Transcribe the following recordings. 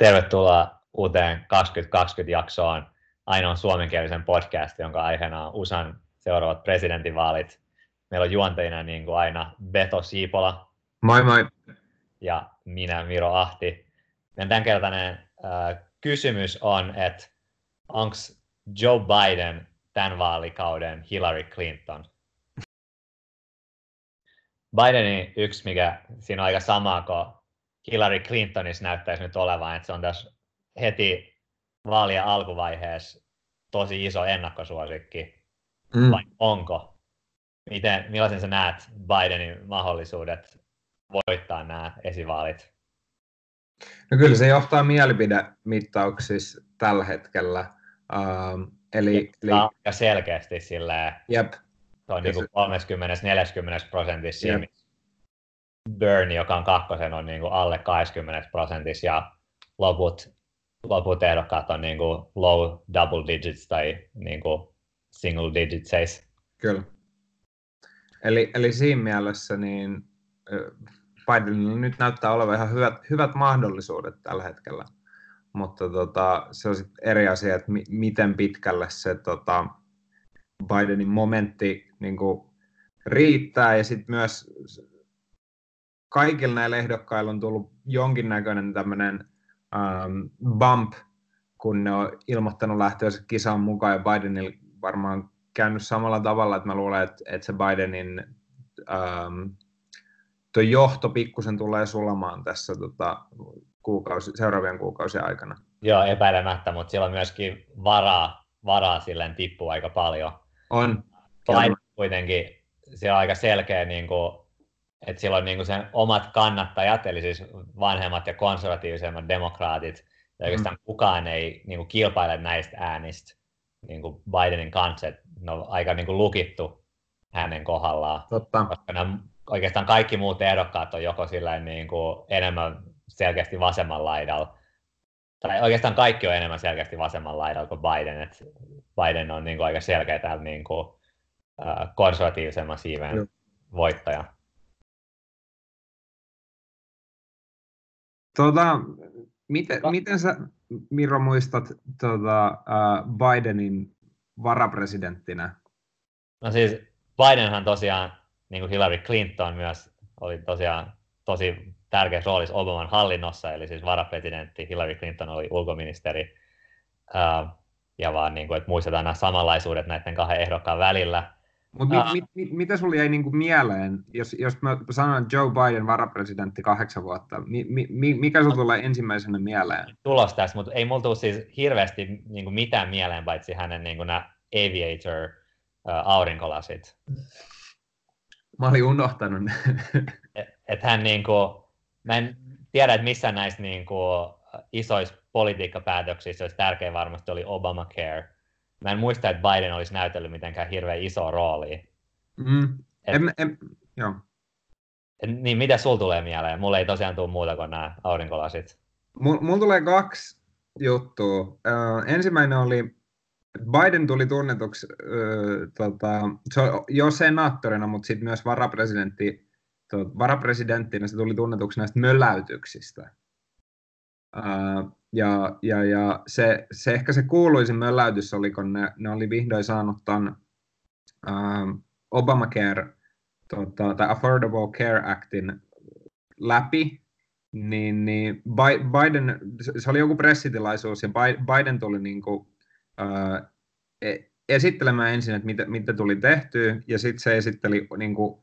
Tervetuloa uuteen 2020 jaksoon, ainoan suomenkielisen podcast, jonka aiheena on USAn seuraavat presidentinvaalit. Meillä on juonteina niin kuin aina Beto Siipola. Moi moi. Ja minä Miro Ahti. Meidän tämänkertainen äh, kysymys on, että onko Joe Biden tämän vaalikauden Hillary Clinton? Bidenin yksi, mikä siinä on aika sama kuin Hillary Clintonissa näyttäisi nyt olevan, että se on tässä heti vaalien alkuvaiheessa tosi iso ennakkosuosikki, mm. vai onko? Miten, millaisen sä näet Bidenin mahdollisuudet voittaa nämä esivaalit? No kyllä se johtaa mielipidemittauksissa tällä hetkellä. Uh, eli, eli... Ja selkeästi silleen, Jep. se on niin 30-40 prosentissa Burn, joka on kakkosen, on niin kuin alle 20 prosentissa ja loput, loput ehdokkaat on niin kuin low double digits tai niin kuin single digits. Kyllä. Eli, eli siinä mielessä niin Bidenilla nyt näyttää olevan ihan hyvät, hyvät mahdollisuudet tällä hetkellä. Mutta tota, se on sitten eri asia, että mi, miten pitkälle se tota, Bidenin momentti niin kuin, riittää ja sitten myös kaikilla näillä ehdokkailla on tullut jonkinnäköinen tämmöinen um, bump, kun ne on ilmoittanut lähtöönsä kisaan mukaan, ja Bidenilla varmaan käynyt samalla tavalla, että mä luulen, että, että se Bidenin um, tuo johto pikkusen tulee sulamaan tässä tota, kuukausi, seuraavien kuukausien aikana. Joo, epäilemättä, mutta sillä on myöskin varaa, varaa silleen tippua aika paljon. On. Biden kuitenkin, siellä on aika selkeä niin kuin, että sillä on niin sen omat kannattajat, eli siis vanhemmat ja konservatiivisemmat demokraatit, ja oikeastaan mm. kukaan ei niin kuin kilpaile näistä äänistä niin kuin Bidenin kanssa, että ne on aika niin kuin lukittu hänen kohdallaan. Totta. Koska nämä, oikeastaan kaikki muut ehdokkaat on joko niin kuin enemmän selkeästi vasemmalla laidalla, tai oikeastaan kaikki on enemmän selkeästi vasemmalla laidalla kuin Biden, että Biden on niin kuin aika selkeä täällä niin kuin, uh, konservatiivisemman siiven no. voittaja. Tota, miten, Ka- miten sä, Miro, muistat tota, uh, Bidenin varapresidenttinä? No siis Bidenhan tosiaan, niin kuin Hillary Clinton myös, oli tosiaan tosi tärkeässä roolissa Obaman hallinnossa, eli siis varapresidentti Hillary Clinton oli ulkoministeri. Uh, ja vaan, niin kuin, että muistetaan nämä samanlaisuudet näiden kahden ehdokkaan välillä. Mutta mit, mit, mit, mitä sinulle jäi niinku mieleen, jos, jos mä sanon Joe Biden varapresidentti kahdeksan vuotta, mi, mi, mikä sinulle tulee ensimmäisenä mieleen? Tulos tässä, mutta ei mulla tule siis hirveästi niinku mitään mieleen, paitsi hänen niinku nämä aviator uh, aurinkolasit. Mä olin unohtanut ne. et, et hän niinku, mä en tiedä, että missä näissä niinku isoissa politiikkapäätöksissä olisi tärkein varmasti oli Obamacare, mä en muista, että Biden olisi näytellyt mitenkään hirveän iso rooli. Mm. Et, en, en, joo. Et, niin mitä sul tulee mieleen? Mulla ei tosiaan tule muuta kuin nämä aurinkolasit. Mulla tulee kaksi juttua. Uh, ensimmäinen oli, Biden tuli tunnetuksi uh, tota, se jo senaattorina, mutta sitten myös varapresidentti, to, varapresidenttinä se tuli tunnetuksi näistä mölläytyksistä. Uh, ja, ja, ja se, se, ehkä se kuuluisin mölläytys oli, kun ne, ne oli vihdoin saanut tämän uh, Obamacare tota, tai Affordable Care Actin läpi, niin, niin Biden, se oli joku pressitilaisuus ja Biden tuli niin kuin, uh, esittelemään ensin, että mitä, mitä tuli tehty, ja sitten se esitteli niin kuin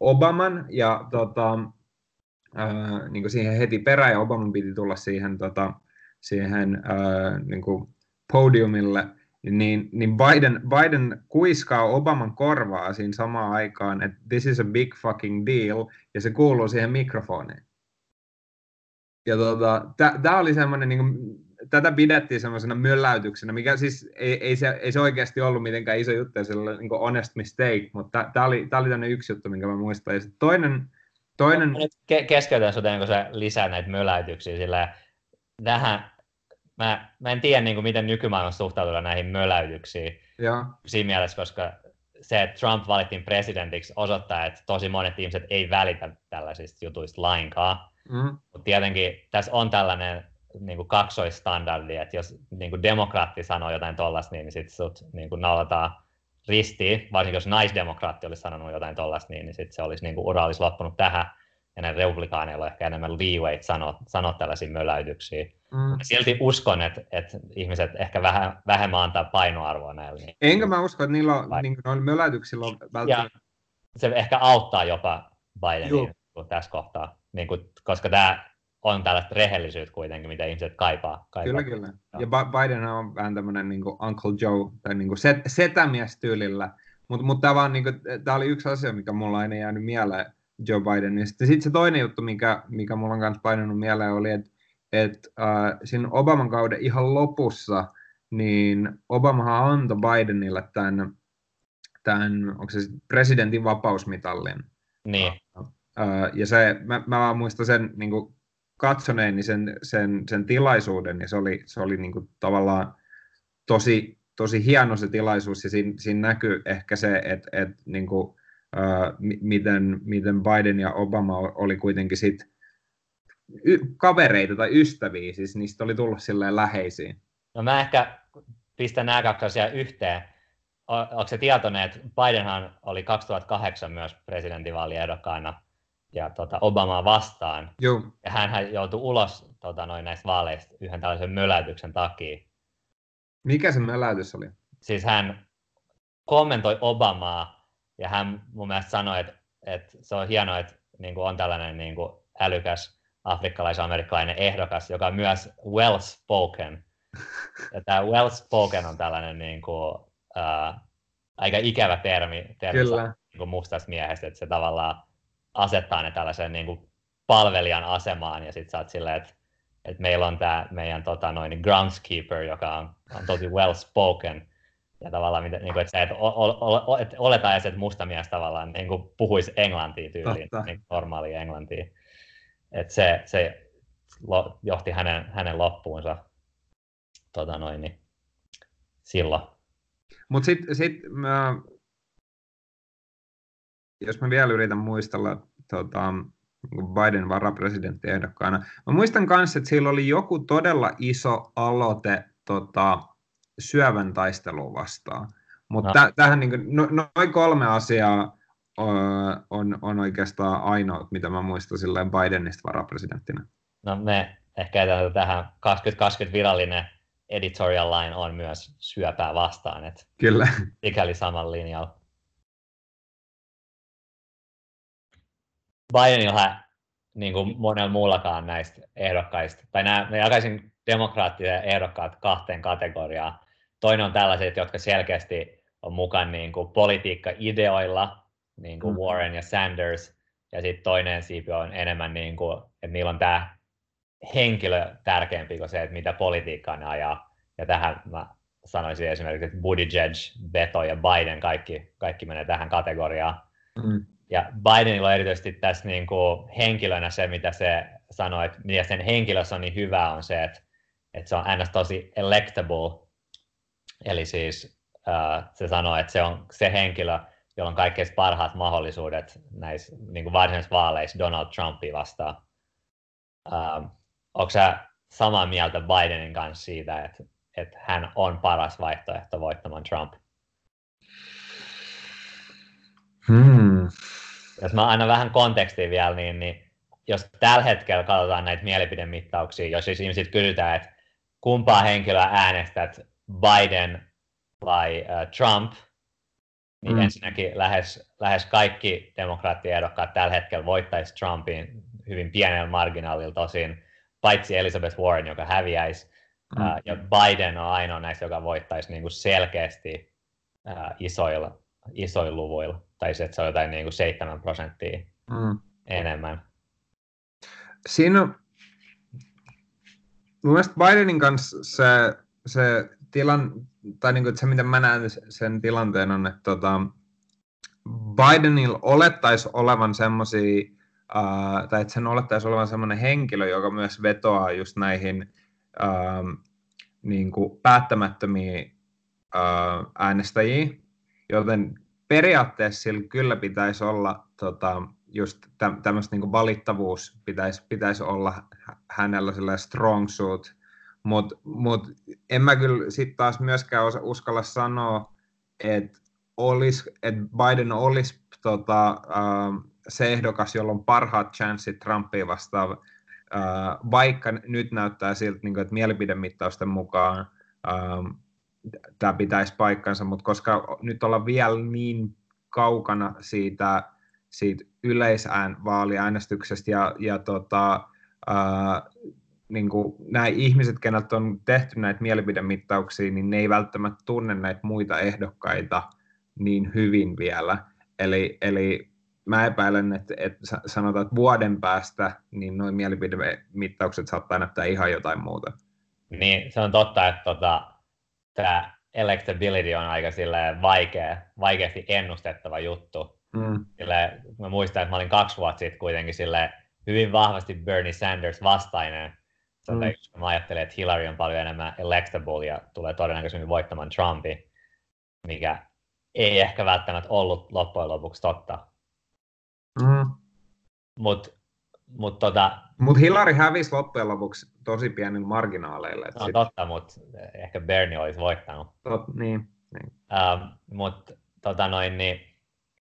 Obaman, ja tota, uh, niin kuin siihen heti perään, ja Obaman piti tulla siihen tota, siihen äh, niin kuin podiumille, niin, niin Biden, Biden kuiskaa Obaman korvaa siinä samaan aikaan, että this is a big fucking deal, ja se kuuluu siihen mikrofoniin. Ja tota, tämä oli semmoinen, niin tätä pidettiin semmoisena mölläytyksenä, mikä siis ei, ei, se, ei se oikeasti ollut mitenkään iso juttu, se oli niin honest mistake, mutta tämä oli, tää oli tämmöinen yksi juttu, minkä mä muistan. Ja toinen, toinen... Ke- keskeytän sinua, kun sä lisää näitä möläytyksiä, sillä tähän mä, mä en tiedä niin kuin, miten nykymaailmassa suhtautua näihin möläytyksiin. Ja. Siinä mielessä, koska se, että Trump valittiin presidentiksi, osoittaa, että tosi monet ihmiset ei välitä tällaisista jutuista lainkaan. Mm. Mutta tietenkin tässä on tällainen niin kuin kaksoistandardi, että jos niin kuin demokraatti sanoo jotain tollasta, niin, niin sitten sut niin kuin naulataan ristiin, varsinkin jos naisdemokraatti olisi sanonut jotain tollasta, niin, niin sitten se olisi niin kuin ura olisi loppunut tähän, ja näillä republikaaneilla on ehkä enemmän leeway sanoa, sanoa tällaisia möläytyksiä. Mm. Silti uskon, että, että ihmiset ehkä vähän, vähemmän antaa painoarvoa näille. Niin, Enkä mä usko, että niillä on, niin noilla möläytyksillä on välttämättä... Se ehkä auttaa jopa Bidenin tässä kohtaa, niin kuin, koska tämä on tällaista rehellisyyttä kuitenkin, mitä ihmiset kaipaa. kaipaa. Kyllä, kyllä. Ja Biden on vähän tämmöinen niin Uncle Joe, tai niin kuin set, setämies-tyylillä. Mutta mut tämä niin oli yksi asia, mikä mulla aina jäänyt mieleen Joe Biden. Sitten sit se toinen juttu, mikä, mikä mulla on kanssa painanut mieleen, oli, että et, äh, siinä Obaman kauden ihan lopussa, niin Obama antoi Bidenille tämän, tämän onko se presidentin vapausmitallin. Niin. Äh, ja se, mä, mä muistan sen niin kuin katsoneeni sen, sen, sen tilaisuuden, ja se oli, se oli niin kuin tavallaan tosi, tosi hieno se tilaisuus, ja siinä, siinä näkyy ehkä se, että, että niin kuin, miten, miten Biden ja Obama oli kuitenkin sit y- kavereita tai ystäviä, siis niistä oli tullut silleen läheisiä. No mä ehkä pistän nämä kaksi asiaa yhteen. Onko se tietoinen, että Bidenhan oli 2008 myös presidentinvaaliehdokkaana ja tota, Obamaa vastaan. Joo. Ja hän joutui ulos tota, noin näistä vaaleista yhden tällaisen möläytyksen takia. Mikä se möläytys oli? Siis hän kommentoi Obamaa ja hän mun mielestä sanoi, että, että se on hienoa, että niin kuin on tällainen niin kuin älykäs afrikkalais-amerikkalainen ehdokas, joka on myös well spoken. Ja tämä well spoken on tällainen niin kuin, uh, aika ikävä termi, termi Kyllä. Niin kuin mustasta miehestä, että se tavallaan asettaa ne tällaisen niin kuin palvelijan asemaan ja sitten sä oot silleen, että, että meillä on tämä meidän tota, noin, groundskeeper, joka on, on tosi well spoken ja tavallaan, mitä, niin kuin, että sä et, o, et oleta edes, että musta mies tavallaan niin kuin puhuisi englantia tyyliin, niin normaalia englantia. Että se, se johti hänen, hänen loppuunsa tota noin, niin, silloin. Mutta sitten sit, mä jos mä vielä yritän muistella tota, Biden varapresidenttiehdokkaana. Mä muistan myös, että sillä oli joku todella iso aloite tota, syövän taistelua vastaan. Mutta no. tähän niin no, noin kolme asiaa on, on oikeastaan ainoa, mitä mä muistan silleen Bidenista varapresidenttinä. No me ehkä tähän 2020 virallinen editorial line on myös syöpää vastaan, että Kyllä. Mikäli saman linjalla. Bidenilla niin kuin monella muullakaan näistä ehdokkaista, tai nämä, mä jakaisin demokraattisia ehdokkaat kahteen kategoriaan. Toinen on tällaiset, jotka selkeästi on mukana niin kuin politiikka-ideoilla, niin kuin mm. Warren ja Sanders, ja sitten toinen siipi on enemmän, niin kuin, että niillä on tämä henkilö tärkeämpi kuin se, että mitä politiikkaa ne ajaa. Ja tähän mä sanoisin esimerkiksi, että Buttigieg, Beto ja Biden, kaikki, kaikki menee tähän kategoriaan. Mm. Ja Bidenilla on erityisesti tässä niin kuin henkilönä se, mitä se sanoi, että mitä sen henkilössä on niin hyvä, on se, että, että se on ns. tosi electable. Eli siis uh, se sanoo, että se on se henkilö, jolla on kaikkein parhaat mahdollisuudet näissä niin kuin varsinaisissa vaaleissa Donald Trumpia vastaan. Uh, onko sä samaa mieltä Bidenin kanssa siitä, että, että hän on paras vaihtoehto voittamaan Trump? Hmm. Jos mä aina vähän kontekstia vielä, niin, niin jos tällä hetkellä katsotaan näitä mielipidemittauksia, jos siis ihmiset kysytään, että kumpaa henkilöä äänestät, Biden vai uh, Trump, niin mm. ensinnäkin lähes, lähes kaikki demokraattiehdokkaat tällä hetkellä voittaisi Trumpin hyvin pienellä marginaalilla tosin, paitsi Elizabeth Warren, joka häviäisi, mm. uh, ja Biden on ainoa näistä, joka voittaisi niin kuin selkeästi uh, isoilla, isoilla luvuilla tai se, että se on jotain niin kuin 7 prosenttia mm. enemmän. Siinä on, mun mielestä Bidenin kanssa se, se tilan, tai niin kuin, se miten mä näen sen tilanteen on, että tota, Bidenilla olettaisi olevan semmoisia, uh, tai että sen olettaisi olevan semmoinen henkilö, joka myös vetoaa just näihin uh, niin kuin päättämättömiin uh, äänestäjiin, joten periaatteessa sillä kyllä pitäisi olla tota, just tä, tämmöistä niin valittavuus pitäisi, pitäisi olla hänellä sellainen strong suit, mutta mut en mä kyllä sitten taas myöskään osa, uskalla sanoa, että olis, et Biden olisi tota, äh, se ehdokas, jolla on parhaat chanssit Trumpia vastaan, äh, vaikka nyt näyttää siltä, niin että mielipidemittausten mukaan äh, tämä pitäisi paikkansa, mutta koska nyt ollaan vielä niin kaukana siitä, siitä yleisään vaaliäänestyksestä ja, ja tota, ää, niin kuin nämä ihmiset, keneltä on tehty näitä mielipidemittauksia, niin ne ei välttämättä tunne näitä muita ehdokkaita niin hyvin vielä. Eli, eli mä epäilen, että, että sanotaan, että vuoden päästä niin noin mielipidemittaukset saattaa näyttää ihan jotain muuta. Niin, se on totta, että tota, tämä electability on aika vaikea, vaikeasti ennustettava juttu. Mm. Sille, mä muistan, että mä olin kaksi vuotta sitten kuitenkin sille hyvin vahvasti Bernie Sanders vastainen. Mm. Mä ajattelin, että Hillary on paljon enemmän electable ja tulee todennäköisemmin voittamaan Trumpi, mikä ei ehkä välttämättä ollut loppujen lopuksi totta. Mm. Mutta mut tota, Mut Hillary hävisi loppujen lopuksi tosi pienin marginaaleilla. No sit... totta, mutta ehkä Bernie olisi voittanut. Tot, niin, niin. Um, mutta tota noin, niin,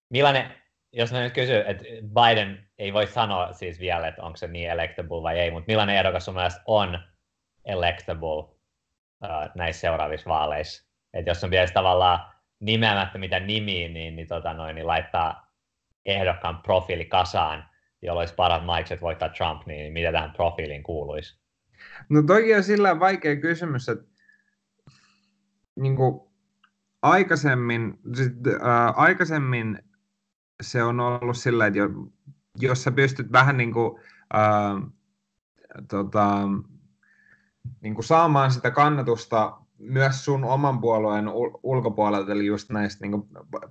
millainen, jos mä nyt kysyn, että Biden ei voi sanoa siis vielä, että onko se niin electable vai ei, mutta millainen ehdokas sun mielestä on electable uh, näissä seuraavissa vaaleissa? Et jos on vielä tavallaan nimeämättä mitä nimiä, niin, niin, tota noin, niin laittaa ehdokkaan profiili kasaan, jolla olisi parat maikset voittaa Trump, niin mitä tähän profiiliin kuuluisi? No toki on sillä vaikea kysymys, että niin kuin aikaisemmin, sit, ää, aikaisemmin se on ollut sillä, että jos sä pystyt vähän niin kuin, ää, tota, niin kuin saamaan sitä kannatusta myös sun oman puolueen ulkopuolelta, eli just näistä niin kuin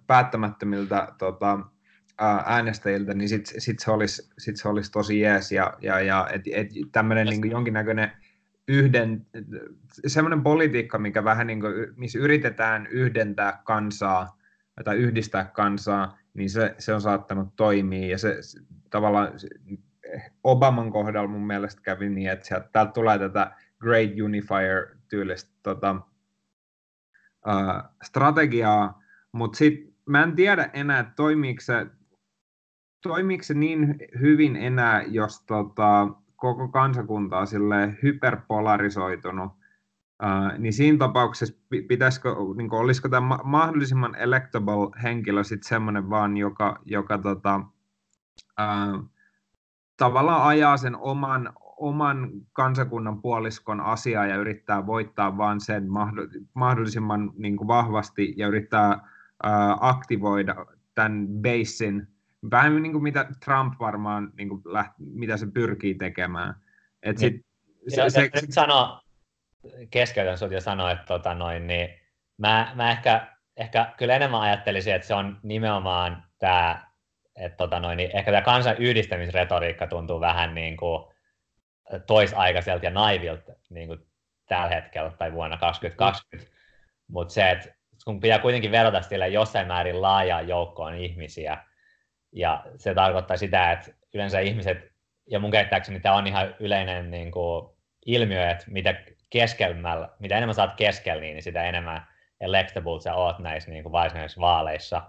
päättämättömiltä tota, äänestäjiltä, niin sitten sit se, olisi, sit se olisi tosi jees. Ja, ja, ja et, et tämmöinen niin jonkinnäköinen yhden, semmoinen politiikka, mikä vähän niin kuin, missä yritetään yhdentää kansaa tai yhdistää kansaa, niin se, se on saattanut toimia. Ja se, se tavallaan Obaman kohdalla mun mielestä kävi niin, että sieltä, täältä tulee tätä Great Unifier-tyylistä tota, uh, strategiaa, mutta sitten mä en tiedä enää, toimiiko se toimiiko se niin hyvin enää, jos tota, koko kansakunta on hyperpolarisoitunut, Uh, niin siinä tapauksessa pitäisikö, niin kuin, olisiko tämä mahdollisimman electable henkilö sitten semmoinen vaan, joka, joka tota, uh, tavallaan ajaa sen oman, oman kansakunnan puoliskon asiaa ja yrittää voittaa vaan sen mahdollisimman niin kuin vahvasti ja yrittää uh, aktivoida tämän basin vähän niin kuin mitä Trump varmaan, niin kuin läht, mitä se pyrkii tekemään. Et sit, niin, se, se, se, sano, keskeytän sinut ja sanoa, että tota noin, niin mä, mä ehkä, ehkä kyllä enemmän ajattelisin, että se on nimenomaan tämä, että tota noin, niin ehkä tämä kansan yhdistämisretoriikka tuntuu vähän niin kuin toisaikaiselta ja naivilta niin kuin tällä hetkellä tai vuonna 2020, mm. mutta se, että kun pitää kuitenkin verrata sille jossain määrin laajaan joukkoon ihmisiä, ja se tarkoittaa sitä, että yleensä ihmiset, ja mun käsittääkseni tämä on ihan yleinen niin kuin, ilmiö, että mitä keskelmällä, mitä enemmän saat keskellä, niin sitä enemmän electable sä oot näissä niin kuin varsinaisissa vaaleissa.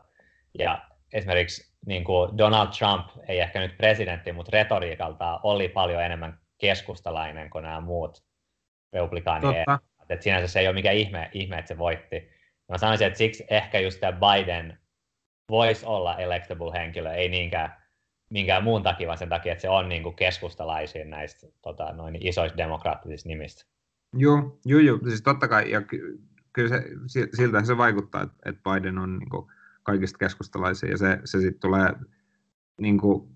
Ja esimerkiksi niin kuin Donald Trump ei ehkä nyt presidentti, mutta retoriikalta oli paljon enemmän keskustalainen kuin nämä muut republikaanien. Että sinänsä se ei ole mikään ihme, ihme että se voitti. Mä sanoisin, että siksi ehkä just tämä Biden voisi olla electable henkilö, ei niinkään minkään muun takia, vaan sen takia, että se on niin kuin keskustalaisia näistä tota, noin isoista demokraattisista nimistä. Joo, joo, joo. Siis totta kai, ja ky- kyllä se, siltä se vaikuttaa, että, Biden on niin kuin kaikista keskustalaisia, ja se, se sitten tulee niin kuin,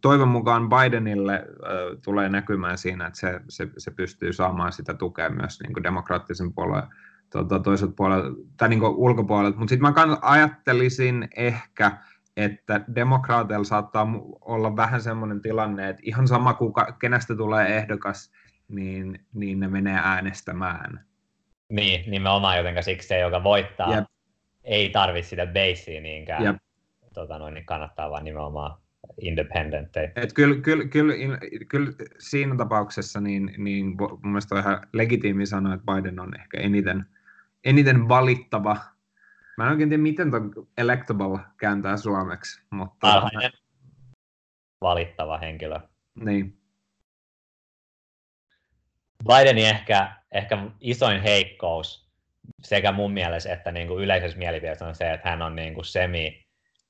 toivon mukaan Bidenille äh, tulee näkymään siinä, että se, se, se pystyy saamaan sitä tukea myös niin kuin demokraattisen puolueen tuota, toiselta puolelta, tai niin ulkopuolelta. Mutta sitten mä ajattelisin ehkä, että demokraateilla saattaa olla vähän semmoinen tilanne, että ihan sama kuka, kenestä tulee ehdokas, niin, niin ne menee äänestämään. Niin, nimenomaan, jotenka siksi se, joka voittaa, Jep. ei tarvitse sitä basea niinkään. Jep. Tota noin, niin kannattaa vaan nimenomaan independentteja. Et kyllä, kyllä, kyllä, kyllä, siinä tapauksessa niin, niin mun mielestä on ihan legitiimi sanoa, että Biden on ehkä eniten, eniten valittava. Mä en oikein tiedä, miten tuon electable kääntää suomeksi. Mutta... Alhainen valittava henkilö. Niin. Bidenin ehkä, ehkä isoin heikkous sekä mun mielestä että niin kuin yleisessä mielipiteessä on se, että hän on niin kuin semi,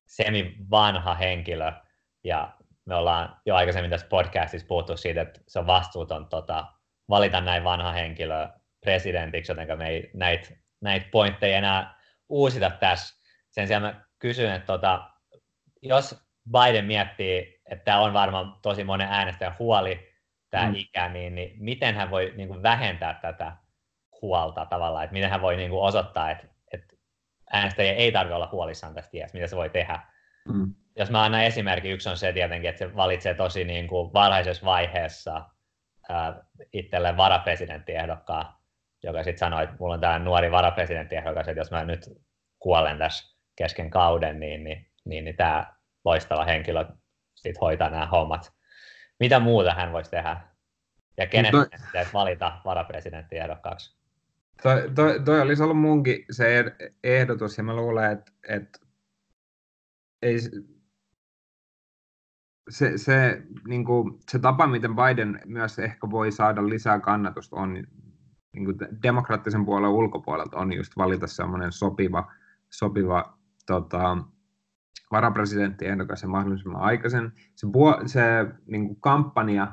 semi vanha henkilö ja me ollaan jo aikaisemmin tässä podcastissa puhuttu siitä, että se on vastuuton tota, valita näin vanha henkilö presidentiksi, joten me ei näitä, näitä pointteja enää uusita tässä. Sen sijaan mä kysyn, että tota, jos Biden miettii, että tämä on varmaan tosi monen äänestäjän huoli, tämä mm. ikä, niin, niin miten hän voi niin kuin vähentää tätä huolta tavallaan, että miten hän voi niin kuin osoittaa, että, että äänestäjä ei tarvitse olla huolissaan tästä iästä, mitä se voi tehdä. Mm. Jos mä annan esimerkki, yksi on se tietenkin, että se valitsee tosi niin kuin varhaisessa vaiheessa äh, itselleen varapresidenttiehdokkaan, joka sitten sanoi, että mulla on tämä nuori varapresidenttiehdokas, että jos mä nyt kuolen tässä kesken kauden, niin, niin, niin, niin tämä loistava henkilö sit hoitaa nämä hommat. Mitä muuta hän voisi tehdä? Ja kenet toi, pitäisi valita varapresidenttiehdokkaaksi? Toi, toi, toi olisi ollut munkin se ehdotus, ja mä luulen, että, että ei, se, se, niin kuin, se tapa, miten Biden myös ehkä voi saada lisää kannatusta, on niin kuin demokraattisen puolen ulkopuolelta on just valita semmoinen sopiva, sopiva tota, varapresidenttiehdokas ja mahdollisimman aikaisen. Se, se niin kuin kampanja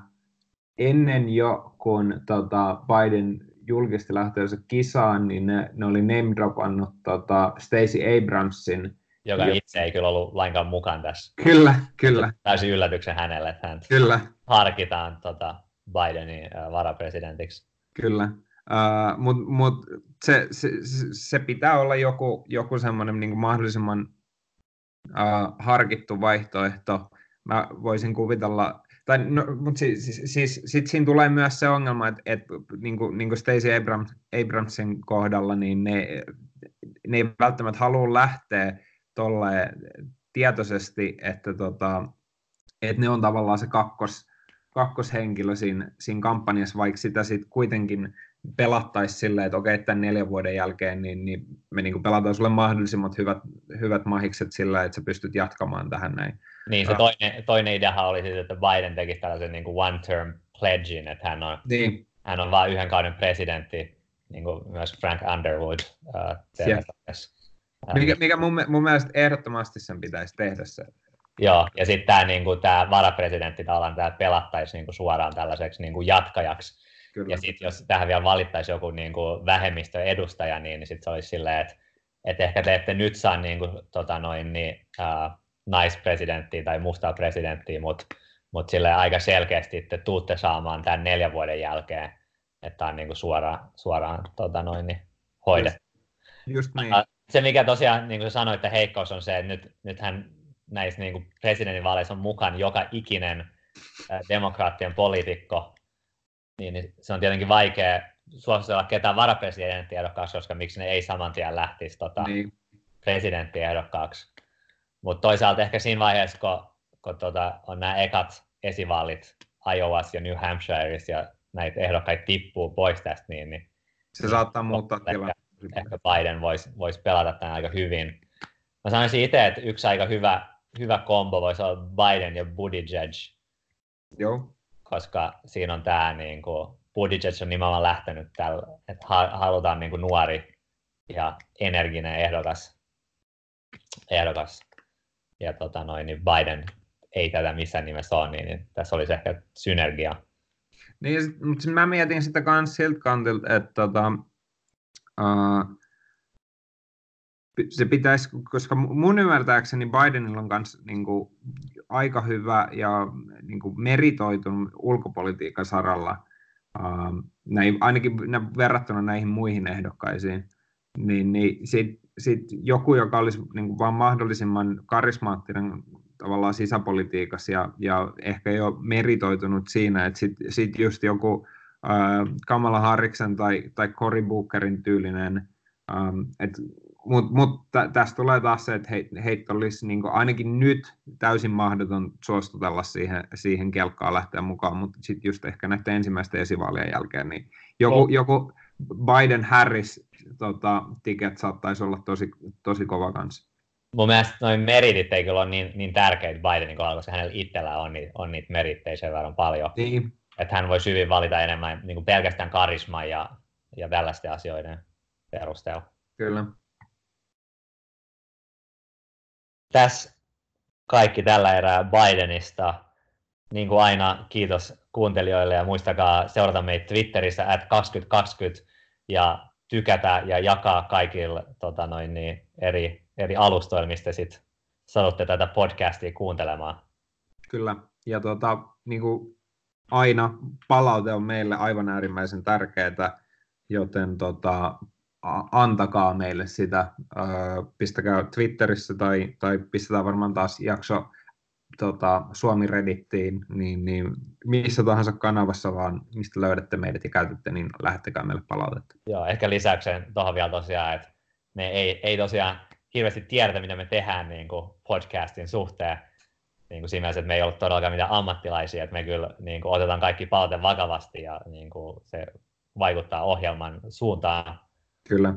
ennen jo, kun tota, Biden julkisti lähtöönsä kisaan, niin ne, ne oli name dropannut tota, Stacey Abramsin. Joka jo... itse ei kyllä ollut lainkaan mukaan tässä. Kyllä, kyllä. Täysin yllätyksen hänelle, että hän kyllä. harkitaan tota, Bidenin varapresidentiksi. Kyllä. Uh, Mutta mut se, se, se, pitää olla joku, joku semmoinen niin mahdollisimman harkittu vaihtoehto. Mä voisin kuvitella, tai no, mutta siis, siis, siis sit siinä tulee myös se ongelma, että, että niin kuin, niin kuin Stacey Abrams, Abramsin kohdalla, niin ne, ne ei välttämättä halua lähteä tolle tietoisesti, että, tota, että ne on tavallaan se kakkos, kakkoshenkilö siinä, siinä kampanjassa, vaikka sitä sitten kuitenkin pelattaisi silleen, että okei, tämän neljän vuoden jälkeen niin, niin me niin pelataan sulle mahdollisimmat hyvät, hyvät mahikset sillä, että sä pystyt jatkamaan tähän näin. Niin, se toinen, toinen idea oli siis, että Biden teki tällaisen niin kuin one-term pledgin, että hän on, niin. hän on vain yhden kauden presidentti, niin kuin myös Frank Underwood uh, yeah. mikä, mikä mun, mun mielestä ehdottomasti sen pitäisi tehdä se. Joo, ja sitten tämä niinku, tää varapresidentti tavallaan tää pelattaisi niinku, suoraan tällaiseksi niinku, jatkajaksi, Kyllä. Ja sitten jos tähän vielä valittaisi joku niin kuin vähemmistöedustaja, niin, niin sitten se olisi silleen, että, että ehkä te ette nyt saa niin kuin, tota noin, niin, uh, naispresidenttiä tai mustaa presidenttiä, mutta mut silleen aika selkeästi te tuutte saamaan tämän neljän vuoden jälkeen, että on niin kuin suoraan, suoraan tota noin, niin hoidettu. Just, just niin. Se, mikä tosiaan, niin kuin sanoitte, heikkous on se, että nyt, nythän näissä niin kuin presidentinvaaleissa on mukaan joka ikinen demokraattien poliitikko, niin, niin se on tietenkin vaikea suositella ketään varapresidenttiehdokkaaksi, koska miksi ne ei saman tien lähtisi tota, niin. presidenttiehdokkaaksi. Mutta toisaalta ehkä siinä vaiheessa, kun, kun tota, on nämä ekat esivaalit Iowas ja New Hampshireissa ja näitä ehdokkaita tippuu pois tästä, niin, niin se saattaa muuttaa tilannetta. Ehkä, ehkä Biden voisi vois pelata tämän aika hyvin. Mä sanoisin itse, että yksi aika hyvä, hyvä kombo voisi olla Biden ja Buttigieg. Joo koska siinä on tämä niin kuin, Buttigieg on nimenomaan lähtenyt tällä, että halutaan niin kuin, nuori ja energinen ehdokas, ehdokas. ja tota noin, niin Biden ei tätä missään nimessä ole, niin, niin tässä olisi ehkä synergia. Niin, mutta mä mietin sitä myös siltä kantilta, että tota, uh, se pitäisi, koska mun ymmärtääkseni Bidenilla on myös niin aika hyvä ja niin kuin, meritoitunut ulkopolitiikan saralla, uh, näin, ainakin verrattuna näihin muihin ehdokkaisiin, niin, niin sit, sit joku, joka olisi niin kuin, vaan mahdollisimman karismaattinen tavallaan sisäpolitiikassa ja, ja ehkä jo meritoitunut siinä, että sitten sit just joku uh, Kamala Harriksen tai, tai Cory Bookerin tyylinen, um, että Mutta mut, tästä tulee taas se, että he, heitä olisi niin ainakin nyt täysin mahdoton suostutella siihen, siihen kelkkaan lähteä mukaan, mutta sitten just ehkä näiden ensimmäisten esivaalien jälkeen, niin joku, no. joku Biden-Harris tota, ticket saattaisi olla tosi, tosi kova kanssa. Mun mielestä noin meritit ei kyllä ole niin, niin tärkeitä Bidenin kohdalla, koska hänellä itsellä on, niitä, on niitä merittejä sen verran paljon. Niin. Että hän voi hyvin valita enemmän niin kuin pelkästään karisman ja, ja tällaisten asioiden perusteella. Kyllä. Tässä kaikki tällä erää Bidenista. Niin kuin aina, kiitos kuuntelijoille ja muistakaa seurata meitä Twitterissä at 2020 ja tykätä ja jakaa kaikille tota noin, niin, eri, eri alustoilla, mistä sitten satutte tätä podcastia kuuntelemaan. Kyllä, ja tota, niin kuin aina palaute on meille aivan äärimmäisen tärkeää, joten tota, antakaa meille sitä. Pistäkää Twitterissä tai, tai pistetään varmaan taas jakso tota, Suomi Reddittiin, niin, niin missä tahansa kanavassa vaan, mistä löydätte meidät ja käytätte, niin lähettäkää meille palautetta. Joo, ehkä lisäyksen tuohon vielä tosiaan, että me ei, ei tosiaan hirveästi tiedetä, mitä me tehdään niin kuin podcastin suhteen. Niin kuin siinä mielessä, että me ei ole todellakaan mitään ammattilaisia, että me kyllä niin kuin otetaan kaikki palaute vakavasti ja niin kuin se vaikuttaa ohjelman suuntaan Kyllä.